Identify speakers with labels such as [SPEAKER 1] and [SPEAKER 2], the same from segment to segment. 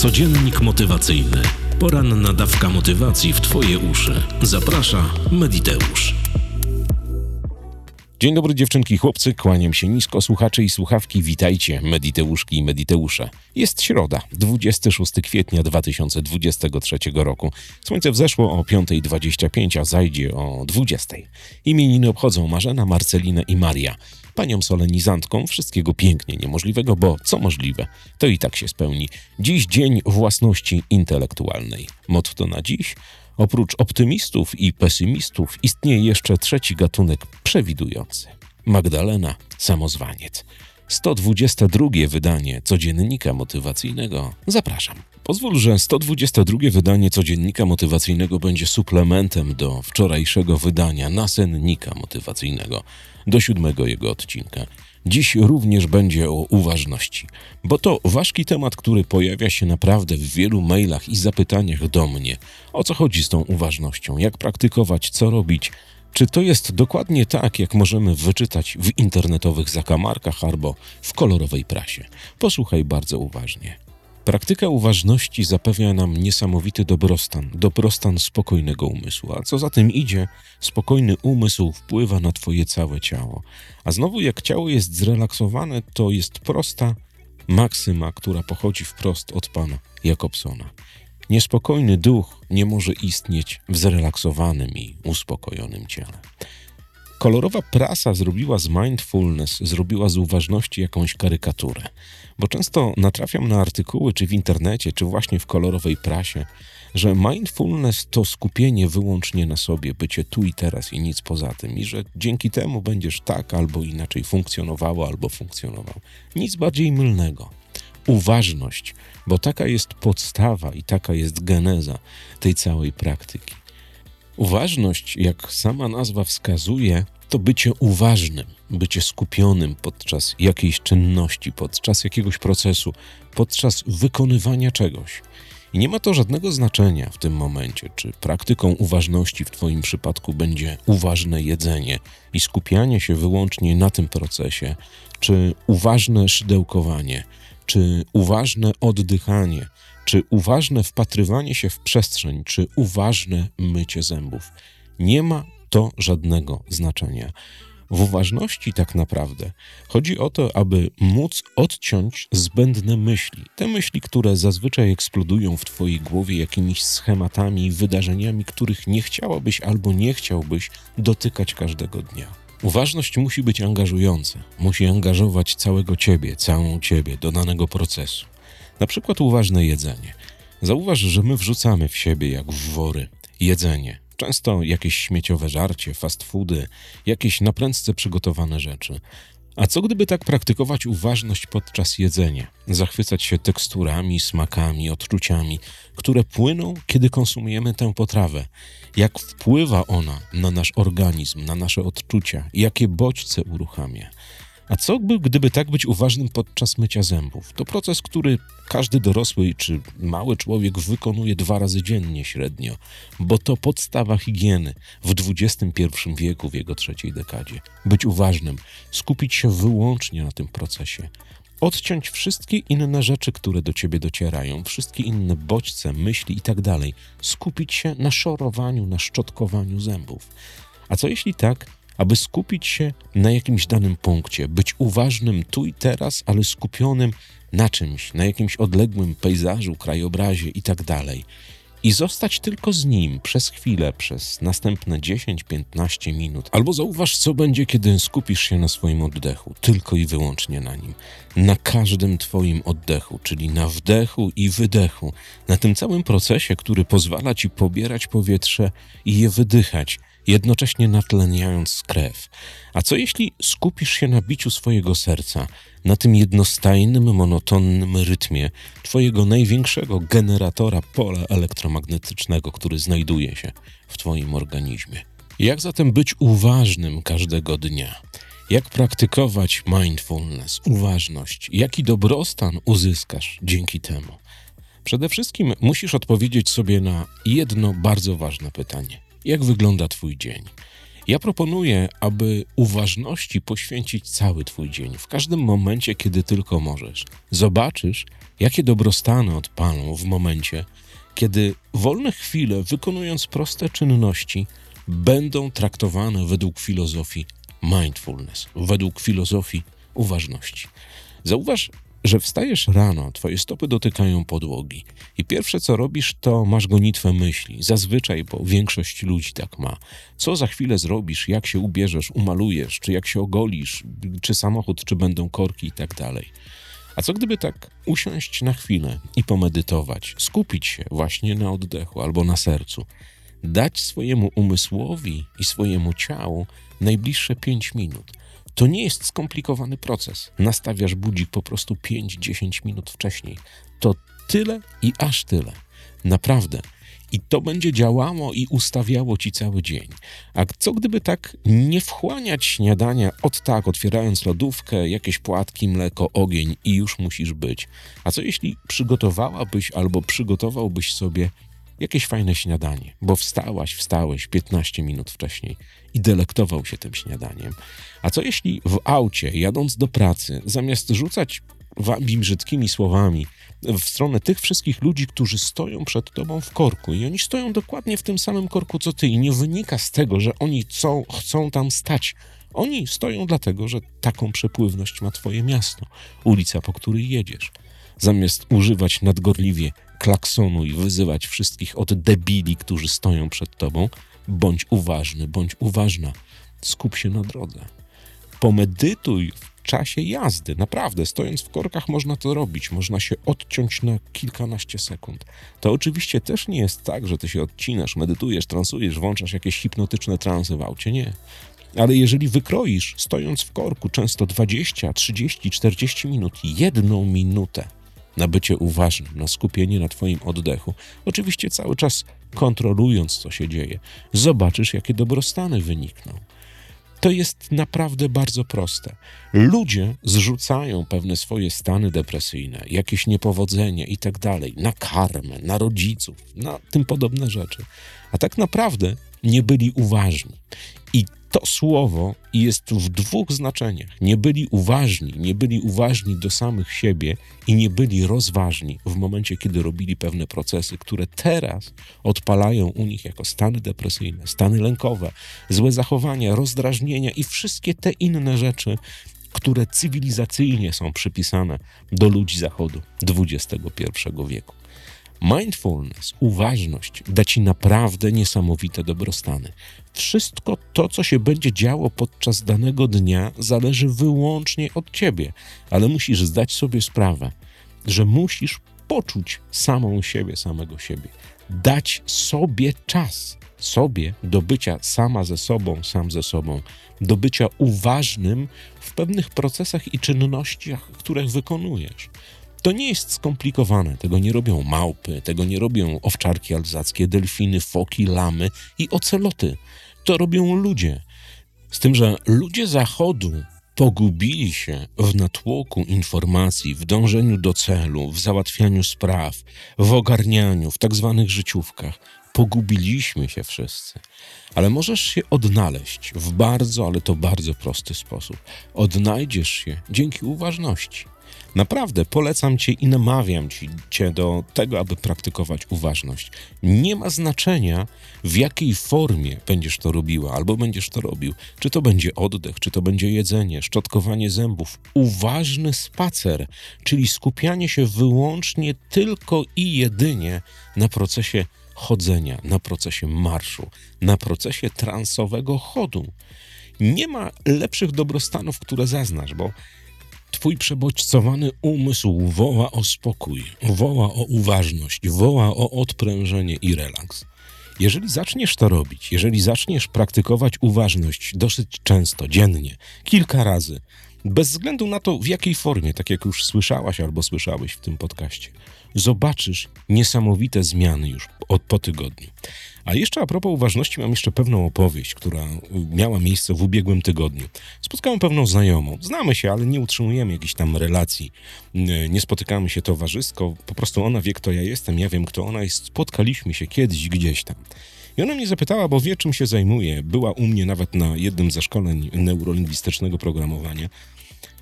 [SPEAKER 1] Codziennik motywacyjny. Poranna dawka motywacji w Twoje uszy. Zaprasza Mediteusz.
[SPEAKER 2] Dzień dobry dziewczynki chłopcy, kłaniam się nisko, słuchacze i słuchawki, witajcie, mediteuszki i mediteusze. Jest środa, 26 kwietnia 2023 roku. Słońce wzeszło o 5.25, a zajdzie o 20.00. Imieniny obchodzą Marzena, Marcelina i Maria. Panią solenizantką wszystkiego pięknie niemożliwego, bo co możliwe, to i tak się spełni. Dziś dzień własności intelektualnej. Motto na dziś – Oprócz optymistów i pesymistów istnieje jeszcze trzeci gatunek przewidujący. Magdalena Samozwaniec. 122 wydanie codziennika motywacyjnego. Zapraszam. Pozwól, że 122 wydanie codziennika motywacyjnego będzie suplementem do wczorajszego wydania nasennika motywacyjnego, do siódmego jego odcinka. Dziś również będzie o uważności, bo to ważki temat, który pojawia się naprawdę w wielu mailach i zapytaniach do mnie. O co chodzi z tą uważnością? Jak praktykować? Co robić? Czy to jest dokładnie tak, jak możemy wyczytać w internetowych zakamarkach albo w kolorowej prasie? Posłuchaj bardzo uważnie. Praktyka uważności zapewnia nam niesamowity dobrostan, dobrostan spokojnego umysłu, a co za tym idzie, spokojny umysł wpływa na Twoje całe ciało. A znowu, jak ciało jest zrelaksowane, to jest prosta maksyma, która pochodzi wprost od pana Jakobsona. Niespokojny duch nie może istnieć w zrelaksowanym i uspokojonym ciele. Kolorowa prasa zrobiła z mindfulness, zrobiła z uważności jakąś karykaturę, bo często natrafiam na artykuły, czy w internecie, czy właśnie w kolorowej prasie, że mindfulness to skupienie wyłącznie na sobie, bycie tu i teraz i nic poza tym, i że dzięki temu będziesz tak albo inaczej funkcjonowało albo funkcjonował. Nic bardziej mylnego. Uważność, bo taka jest podstawa i taka jest geneza tej całej praktyki. Uważność, jak sama nazwa wskazuje, to bycie uważnym, bycie skupionym podczas jakiejś czynności, podczas jakiegoś procesu, podczas wykonywania czegoś. I nie ma to żadnego znaczenia w tym momencie, czy praktyką uważności w Twoim przypadku będzie uważne jedzenie i skupianie się wyłącznie na tym procesie, czy uważne szydełkowanie, czy uważne oddychanie, czy uważne wpatrywanie się w przestrzeń, czy uważne mycie zębów. Nie ma to żadnego znaczenia. W uważności tak naprawdę chodzi o to, aby móc odciąć zbędne myśli. Te myśli, które zazwyczaj eksplodują w Twojej głowie jakimiś schematami i wydarzeniami, których nie chciałabyś albo nie chciałbyś dotykać każdego dnia. Uważność musi być angażująca, musi angażować całego Ciebie, całą Ciebie do danego procesu. Na przykład uważne jedzenie. Zauważ, że my wrzucamy w siebie jak w wory jedzenie, Często jakieś śmieciowe żarcie, fast foody, jakieś naprędce przygotowane rzeczy. A co gdyby tak praktykować uważność podczas jedzenia, zachwycać się teksturami, smakami, odczuciami, które płyną, kiedy konsumujemy tę potrawę? Jak wpływa ona na nasz organizm, na nasze odczucia, jakie bodźce uruchamia? A co by, gdyby tak być uważnym podczas mycia zębów? To proces, który każdy dorosły czy mały człowiek wykonuje dwa razy dziennie średnio, bo to podstawa higieny w XXI wieku, w jego trzeciej dekadzie. Być uważnym, skupić się wyłącznie na tym procesie. Odciąć wszystkie inne rzeczy, które do ciebie docierają, wszystkie inne bodźce, myśli i tak dalej. Skupić się na szorowaniu, na szczotkowaniu zębów. A co jeśli tak, aby skupić się na jakimś danym punkcie, być uważnym tu i teraz, ale skupionym na czymś, na jakimś odległym pejzażu, krajobrazie i tak dalej. I zostać tylko z nim przez chwilę, przez następne 10-15 minut. Albo zauważ, co będzie, kiedy skupisz się na swoim oddechu, tylko i wyłącznie na nim. Na każdym Twoim oddechu, czyli na wdechu i wydechu, na tym całym procesie, który pozwala Ci pobierać powietrze i je wydychać jednocześnie natleniając krew. A co jeśli skupisz się na biciu swojego serca, na tym jednostajnym, monotonnym rytmie Twojego największego generatora pola elektromagnetycznego, który znajduje się w Twoim organizmie? Jak zatem być uważnym każdego dnia? Jak praktykować mindfulness, uważność? Jaki dobrostan uzyskasz dzięki temu? Przede wszystkim musisz odpowiedzieć sobie na jedno bardzo ważne pytanie – jak wygląda Twój dzień? Ja proponuję, aby uważności poświęcić cały Twój dzień, w każdym momencie, kiedy tylko możesz. Zobaczysz, jakie dobrostany odpalą w momencie, kiedy wolne chwile, wykonując proste czynności, będą traktowane według filozofii mindfulness, według filozofii uważności. Zauważ, że wstajesz rano, twoje stopy dotykają podłogi i pierwsze co robisz, to masz gonitwę myśli. Zazwyczaj, bo większość ludzi tak ma. Co za chwilę zrobisz, jak się ubierzesz, umalujesz, czy jak się ogolisz, czy samochód, czy będą korki i tak dalej. A co gdyby tak usiąść na chwilę i pomedytować, skupić się właśnie na oddechu albo na sercu, dać swojemu umysłowi i swojemu ciału najbliższe 5 minut. To nie jest skomplikowany proces. Nastawiasz budzik po prostu 5-10 minut wcześniej. To tyle i aż tyle. Naprawdę. I to będzie działało i ustawiało ci cały dzień. A co gdyby tak nie wchłaniać śniadania od tak, otwierając lodówkę, jakieś płatki, mleko, ogień i już musisz być? A co jeśli przygotowałabyś albo przygotowałbyś sobie jakieś fajne śniadanie, bo wstałaś, wstałeś 15 minut wcześniej i delektował się tym śniadaniem. A co jeśli w aucie, jadąc do pracy, zamiast rzucać wami brzydkimi słowami w stronę tych wszystkich ludzi, którzy stoją przed tobą w korku i oni stoją dokładnie w tym samym korku co ty i nie wynika z tego, że oni chcą, chcą tam stać. Oni stoją dlatego, że taką przepływność ma twoje miasto, ulica, po której jedziesz. Zamiast używać nadgorliwie klaksonu i wyzywać wszystkich od debili, którzy stoją przed tobą, bądź uważny, bądź uważna. Skup się na drodze. Pomedytuj w czasie jazdy. Naprawdę, stojąc w korkach można to robić. Można się odciąć na kilkanaście sekund. To oczywiście też nie jest tak, że ty się odcinasz, medytujesz, transujesz, włączasz jakieś hipnotyczne transy w aucie. Nie. Ale jeżeli wykroisz, stojąc w korku, często 20, 30, 40 minut, jedną minutę na bycie uważnym, na skupienie na Twoim oddechu, oczywiście cały czas kontrolując, co się dzieje, zobaczysz, jakie dobrostany wynikną. To jest naprawdę bardzo proste. Ludzie zrzucają pewne swoje stany depresyjne, jakieś niepowodzenie i tak dalej, na karmę, na rodziców, na tym podobne rzeczy. A tak naprawdę nie byli uważni. To słowo jest w dwóch znaczeniach. Nie byli uważni, nie byli uważni do samych siebie i nie byli rozważni w momencie, kiedy robili pewne procesy, które teraz odpalają u nich jako stany depresyjne, stany lękowe, złe zachowania, rozdrażnienia i wszystkie te inne rzeczy, które cywilizacyjnie są przypisane do ludzi Zachodu XXI wieku. Mindfulness, uważność da ci naprawdę niesamowite dobrostany. Wszystko to, co się będzie działo podczas danego dnia, zależy wyłącznie od ciebie, ale musisz zdać sobie sprawę, że musisz poczuć samą siebie, samego siebie, dać sobie czas, sobie do bycia sama ze sobą, sam ze sobą, do bycia uważnym w pewnych procesach i czynnościach, które wykonujesz. To nie jest skomplikowane. Tego nie robią małpy, tego nie robią owczarki alzackie, delfiny, foki, lamy i oceloty. To robią ludzie. Z tym, że ludzie Zachodu pogubili się w natłoku informacji, w dążeniu do celu, w załatwianiu spraw, w ogarnianiu, w tak zwanych życiówkach. Pogubiliśmy się wszyscy. Ale możesz się odnaleźć w bardzo, ale to bardzo prosty sposób. Odnajdziesz się dzięki uważności. Naprawdę polecam Cię i namawiam ci, Cię do tego, aby praktykować uważność. Nie ma znaczenia, w jakiej formie będziesz to robiła albo będziesz to robił. Czy to będzie oddech, czy to będzie jedzenie, szczotkowanie zębów. Uważny spacer, czyli skupianie się wyłącznie tylko i jedynie na procesie chodzenia, na procesie marszu, na procesie transowego chodu. Nie ma lepszych dobrostanów, które zaznasz, bo Twój przebodźcowany umysł woła o spokój, woła o uważność, woła o odprężenie i relaks. Jeżeli zaczniesz to robić, jeżeli zaczniesz praktykować uważność dosyć często, dziennie, kilka razy, bez względu na to, w jakiej formie, tak jak już słyszałaś albo słyszałeś w tym podcaście, zobaczysz niesamowite zmiany już od, po tygodniu. A jeszcze a propos uważności, mam jeszcze pewną opowieść, która miała miejsce w ubiegłym tygodniu. Spotkałem pewną znajomą. Znamy się, ale nie utrzymujemy jakichś tam relacji. Nie spotykamy się towarzysko. Po prostu ona wie, kto ja jestem, ja wiem, kto ona jest. Spotkaliśmy się kiedyś gdzieś tam. I ona mnie zapytała, bo wie, czym się zajmuje. Była u mnie nawet na jednym ze szkoleń neurolingwistycznego programowania,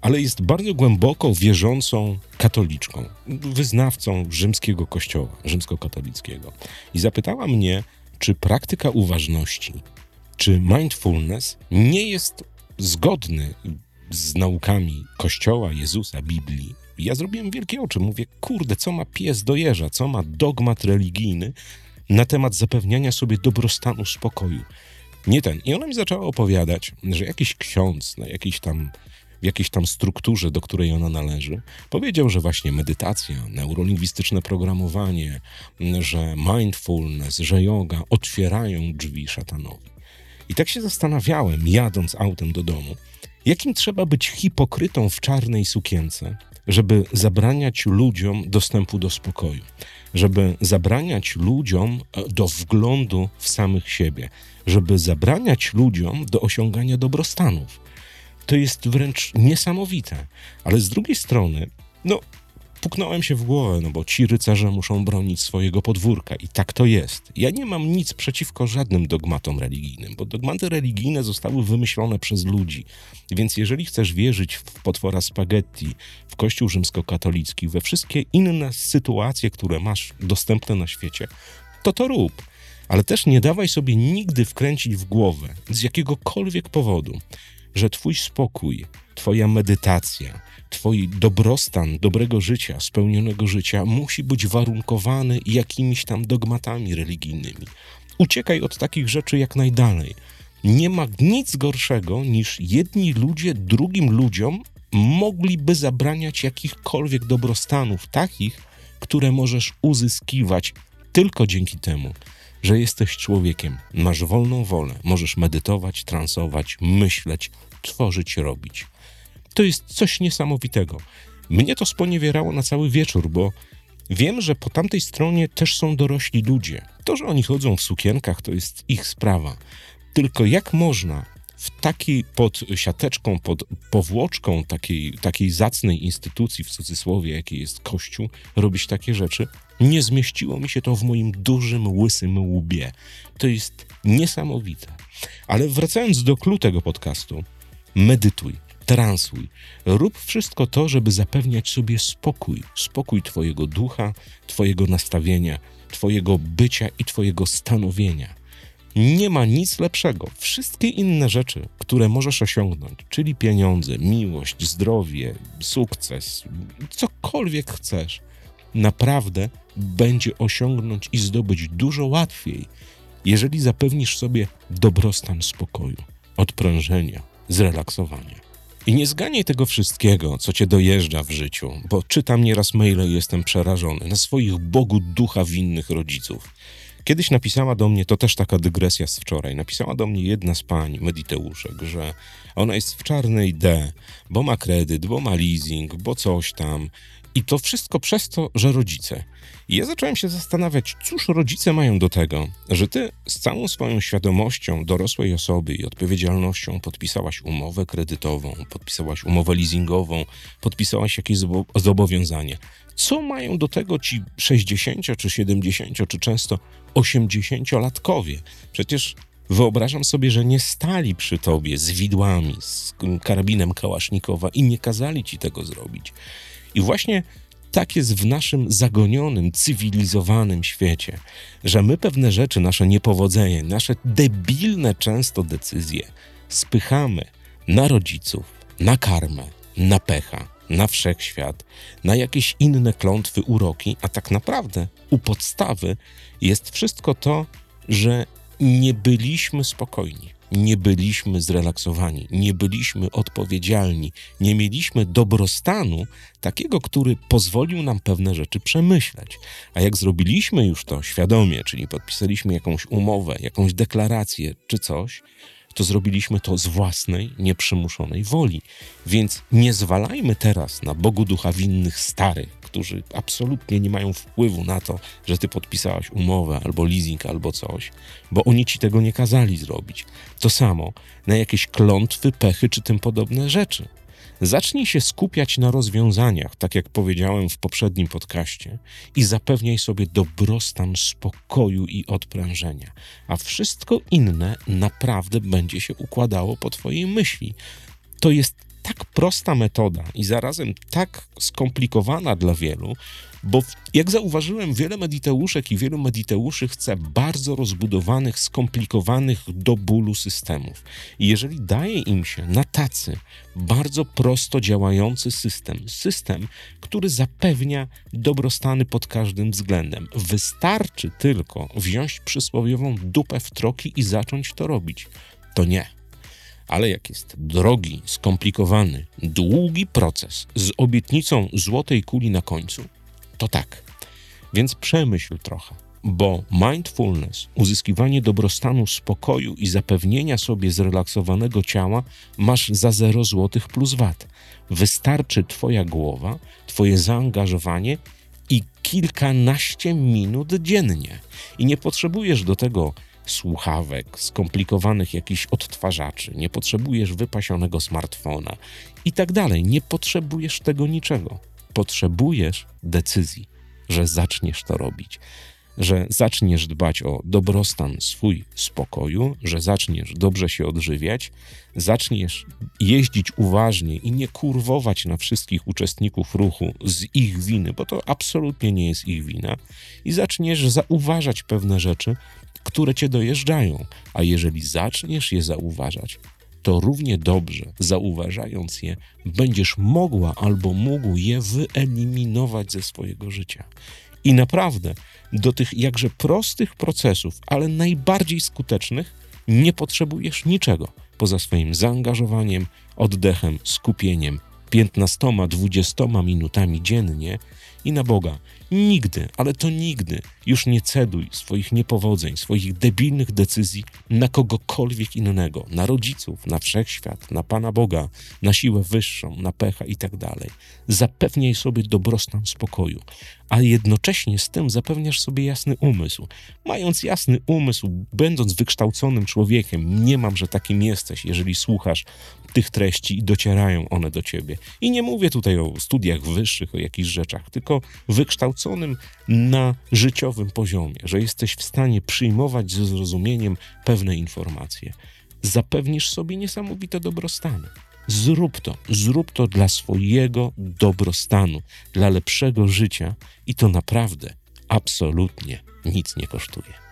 [SPEAKER 2] ale jest bardzo głęboko wierzącą katoliczką, wyznawcą rzymskiego kościoła, rzymskokatolickiego. I zapytała mnie, czy praktyka uważności, czy mindfulness nie jest zgodny z naukami Kościoła, Jezusa, Biblii. Ja zrobiłem wielkie oczy. Mówię, kurde, co ma pies do jeża, co ma dogmat religijny na temat zapewniania sobie dobrostanu, spokoju. Nie ten. I ona mi zaczęła opowiadać, że jakiś ksiądz na jakiejś tam w jakiejś tam strukturze, do której ona należy, powiedział, że właśnie medytacja, neurolingwistyczne programowanie, że mindfulness, że yoga otwierają drzwi szatanowi. I tak się zastanawiałem, jadąc autem do domu, jakim trzeba być hipokrytą w czarnej sukience, żeby zabraniać ludziom dostępu do spokoju, żeby zabraniać ludziom e, do wglądu w samych siebie, żeby zabraniać ludziom do osiągania dobrostanów. To jest wręcz niesamowite. Ale z drugiej strony, no, puknąłem się w głowę, no bo ci rycerze muszą bronić swojego podwórka i tak to jest. Ja nie mam nic przeciwko żadnym dogmatom religijnym, bo dogmaty religijne zostały wymyślone przez ludzi. Więc jeżeli chcesz wierzyć w potwora spaghetti, w Kościół rzymskokatolicki, we wszystkie inne sytuacje, które masz dostępne na świecie, to to rób. Ale też nie dawaj sobie nigdy wkręcić w głowę z jakiegokolwiek powodu, że Twój spokój, Twoja medytacja, Twój dobrostan dobrego życia, spełnionego życia musi być warunkowany jakimiś tam dogmatami religijnymi. Uciekaj od takich rzeczy jak najdalej. Nie ma nic gorszego niż jedni ludzie drugim ludziom mogliby zabraniać jakichkolwiek dobrostanów, takich, które możesz uzyskiwać tylko dzięki temu, że jesteś człowiekiem, masz wolną wolę, możesz medytować, transować, myśleć, tworzyć, robić. To jest coś niesamowitego. Mnie to sponiewierało na cały wieczór, bo wiem, że po tamtej stronie też są dorośli ludzie. To, że oni chodzą w sukienkach, to jest ich sprawa. Tylko jak można w takiej pod siateczką, pod powłoczką takiej, takiej zacnej instytucji, w cudzysłowie, jakiej jest Kościół, robić takie rzeczy, nie zmieściło mi się to w moim dużym, łysym łbie. To jest niesamowite. Ale wracając do klu tego podcastu, medytuj, transuj. Rób wszystko to, żeby zapewniać sobie spokój. Spokój Twojego ducha, Twojego nastawienia, Twojego bycia i Twojego stanowienia. Nie ma nic lepszego. Wszystkie inne rzeczy, które możesz osiągnąć, czyli pieniądze, miłość, zdrowie, sukces, cokolwiek chcesz, naprawdę będzie osiągnąć i zdobyć dużo łatwiej, jeżeli zapewnisz sobie dobrostan spokoju, odprężenia, zrelaksowania. I nie zganiaj tego wszystkiego, co cię dojeżdża w życiu, bo czytam nieraz maile i jestem przerażony na swoich Bogu ducha winnych rodziców. Kiedyś napisała do mnie, to też taka dygresja z wczoraj, napisała do mnie jedna z pań, Mediteuszek, że ona jest w czarnej D, bo ma kredyt, bo ma leasing, bo coś tam. I to wszystko przez to, że rodzice. I ja zacząłem się zastanawiać, cóż rodzice mają do tego, że ty z całą swoją świadomością dorosłej osoby i odpowiedzialnością podpisałaś umowę kredytową, podpisałaś umowę leasingową, podpisałaś jakieś zobowiązanie. Co mają do tego ci 60 czy 70 czy często 80-latkowie? Przecież Wyobrażam sobie, że nie stali przy tobie z widłami, z karabinem Kałasznikowa i nie kazali ci tego zrobić. I właśnie tak jest w naszym zagonionym, cywilizowanym świecie, że my pewne rzeczy, nasze niepowodzenie, nasze debilne często decyzje spychamy na rodziców, na karmę, na pecha, na wszechświat, na jakieś inne klątwy, uroki, a tak naprawdę u podstawy jest wszystko to, że nie byliśmy spokojni nie byliśmy zrelaksowani, nie byliśmy odpowiedzialni, nie mieliśmy dobrostanu takiego, który pozwolił nam pewne rzeczy przemyśleć. A jak zrobiliśmy już to świadomie, czyli podpisaliśmy jakąś umowę, jakąś deklarację czy coś, to zrobiliśmy to z własnej, nieprzymuszonej woli. Więc nie zwalajmy teraz na Bogu ducha winnych starych, którzy absolutnie nie mają wpływu na to, że ty podpisałaś umowę albo leasing albo coś, bo oni ci tego nie kazali zrobić. To samo na jakieś klątwy, pechy czy tym podobne rzeczy. Zacznij się skupiać na rozwiązaniach, tak jak powiedziałem w poprzednim podcaście, i zapewniaj sobie dobrostan spokoju i odprężenia, a wszystko inne naprawdę będzie się układało po Twojej myśli. To jest prosta metoda i zarazem tak skomplikowana dla wielu, bo jak zauważyłem, wiele mediteuszek i wielu mediteuszy chce bardzo rozbudowanych, skomplikowanych do bólu systemów. I jeżeli daje im się na tacy bardzo prosto działający system, system, który zapewnia dobrostany pod każdym względem, wystarczy tylko wziąć przysłowiową dupę w troki i zacząć to robić. To nie. Ale jak jest drogi, skomplikowany, długi proces z obietnicą złotej kuli na końcu, to tak. Więc przemyśl trochę, bo mindfulness, uzyskiwanie dobrostanu spokoju i zapewnienia sobie zrelaksowanego ciała masz za 0 złotych plus VAT. Wystarczy Twoja głowa, Twoje zaangażowanie i kilkanaście minut dziennie. I nie potrzebujesz do tego słuchawek, skomplikowanych jakichś odtwarzaczy, nie potrzebujesz wypasionego smartfona i tak dalej. Nie potrzebujesz tego niczego. Potrzebujesz decyzji, że zaczniesz to robić, że zaczniesz dbać o dobrostan swój spokoju, że zaczniesz dobrze się odżywiać, zaczniesz jeździć uważnie i nie kurwować na wszystkich uczestników ruchu z ich winy, bo to absolutnie nie jest ich wina, i zaczniesz zauważać pewne rzeczy, które cię dojeżdżają, a jeżeli zaczniesz je zauważać, to równie dobrze, zauważając je, będziesz mogła albo mógł je wyeliminować ze swojego życia. I naprawdę do tych jakże prostych procesów, ale najbardziej skutecznych, nie potrzebujesz niczego poza swoim zaangażowaniem, oddechem, skupieniem, 15-20 minutami dziennie i na Boga. Nigdy, ale to nigdy już nie ceduj swoich niepowodzeń, swoich debilnych decyzji na kogokolwiek innego, na rodziców, na wszechświat, na Pana Boga, na siłę wyższą, na pecha i tak. Zapewniaj sobie dobrostan spokoju, a jednocześnie z tym zapewniasz sobie jasny umysł. Mając jasny umysł, będąc wykształconym człowiekiem, mniemam, że takim jesteś, jeżeli słuchasz tych treści i docierają one do ciebie. I nie mówię tutaj o studiach wyższych, o jakichś rzeczach, tylko wykształconym na życiowym poziomie, że jesteś w stanie przyjmować ze zrozumieniem pewne informacje. Zapewnisz sobie niesamowite dobrostany. Zrób to, zrób to dla swojego dobrostanu, dla lepszego życia i to naprawdę absolutnie nic nie kosztuje.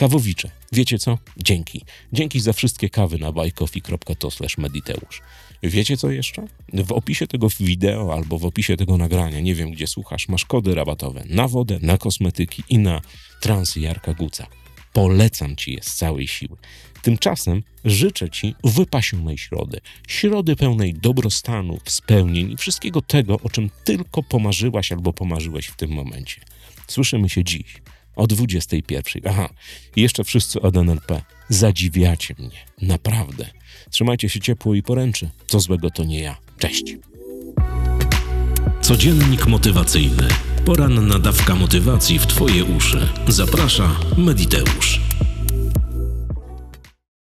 [SPEAKER 2] Kawowicze, wiecie co? Dzięki. Dzięki za wszystkie kawy na buycoffee.to mediteusz. Wiecie co jeszcze? W opisie tego wideo albo w opisie tego nagrania, nie wiem gdzie słuchasz, masz kody rabatowe na wodę, na kosmetyki i na transy Jarka Guca. Polecam ci je z całej siły. Tymczasem życzę ci wypasionej środy, środy pełnej dobrostanu, spełnień i wszystkiego tego, o czym tylko pomarzyłaś albo pomarzyłeś w tym momencie. Słyszymy się dziś o 21. Aha, jeszcze wszyscy od NLP. Zadziwiacie mnie. Naprawdę. Trzymajcie się ciepło i poręczy. Co złego to nie ja. Cześć.
[SPEAKER 1] Codziennik motywacyjny. Poranna dawka motywacji w Twoje uszy. Zaprasza Mediteusz.